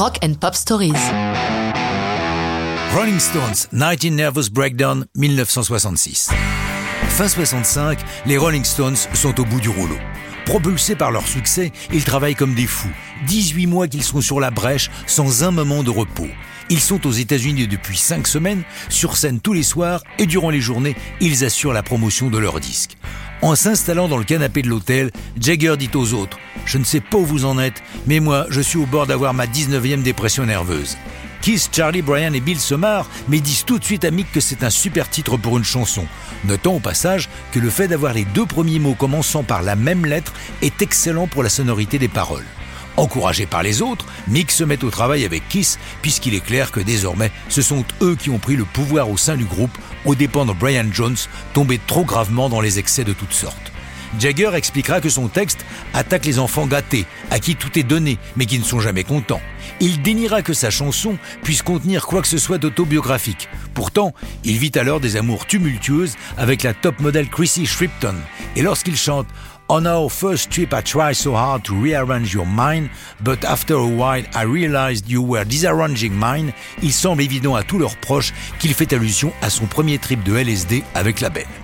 Rock and Pop Stories. Rolling Stones, 19 Nervous Breakdown, 1966. Fin 65, les Rolling Stones sont au bout du rouleau. Propulsés par leur succès, ils travaillent comme des fous. 18 mois qu'ils sont sur la brèche sans un moment de repos. Ils sont aux États-Unis depuis 5 semaines, sur scène tous les soirs et durant les journées, ils assurent la promotion de leur disque. En s'installant dans le canapé de l'hôtel, Jagger dit aux autres Je ne sais pas où vous en êtes, mais moi, je suis au bord d'avoir ma 19e dépression nerveuse. Kiss, Charlie, Brian et Bill se marrent, mais disent tout de suite à Mick que c'est un super titre pour une chanson. Notons au passage que le fait d'avoir les deux premiers mots commençant par la même lettre est excellent pour la sonorité des paroles. Encouragé par les autres, Mick se met au travail avec Kiss, puisqu'il est clair que désormais, ce sont eux qui ont pris le pouvoir au sein du groupe, aux dépens de Brian Jones, tombé trop gravement dans les excès de toutes sortes. Jagger expliquera que son texte attaque les enfants gâtés, à qui tout est donné, mais qui ne sont jamais contents. Il déniera que sa chanson puisse contenir quoi que ce soit d'autobiographique. Pourtant, il vit alors des amours tumultueuses avec la top modèle Chrissy Shripton. Et lorsqu'il chante On our first trip, I tried so hard to rearrange your mind, but after a while, I realized you were disarranging mine. Il semble évident à tous leurs proches qu'il fait allusion à son premier trip de LSD avec la belle.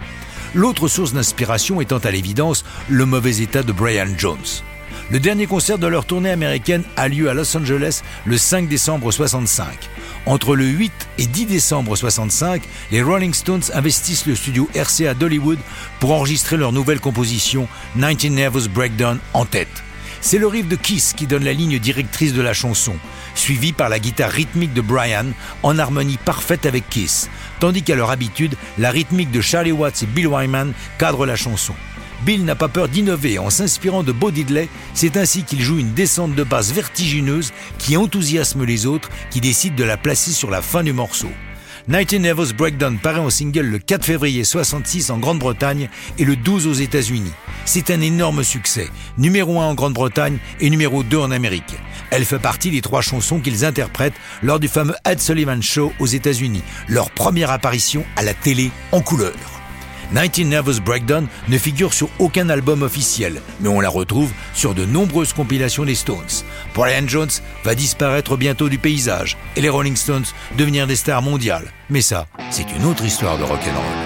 L'autre source d'inspiration étant à l'évidence le mauvais état de Brian Jones. Le dernier concert de leur tournée américaine a lieu à Los Angeles le 5 décembre 65. Entre le 8 et 10 décembre 65, les Rolling Stones investissent le studio RCA d'Hollywood pour enregistrer leur nouvelle composition 19 Nervous Breakdown en tête. C'est le riff de Kiss qui donne la ligne directrice de la chanson, suivi par la guitare rythmique de Brian en harmonie parfaite avec Kiss, tandis qu'à leur habitude, la rythmique de Charlie Watts et Bill Wyman cadre la chanson. Bill n'a pas peur d'innover en s'inspirant de Bo Diddley, c'est ainsi qu'il joue une descente de basse vertigineuse qui enthousiasme les autres qui décident de la placer sur la fin du morceau. Night Nervous Breakdown paraît en single le 4 février 66 en Grande-Bretagne et le 12 aux États-Unis. C'est un énorme succès, numéro 1 en Grande-Bretagne et numéro 2 en Amérique. Elle fait partie des trois chansons qu'ils interprètent lors du fameux Ed Sullivan Show aux États-Unis, leur première apparition à la télé en couleur. 19 Nervous Breakdown ne figure sur aucun album officiel, mais on la retrouve sur de nombreuses compilations des Stones. Brian Jones va disparaître bientôt du paysage et les Rolling Stones devenir des stars mondiales. Mais ça, c'est une autre histoire de rock'n'roll.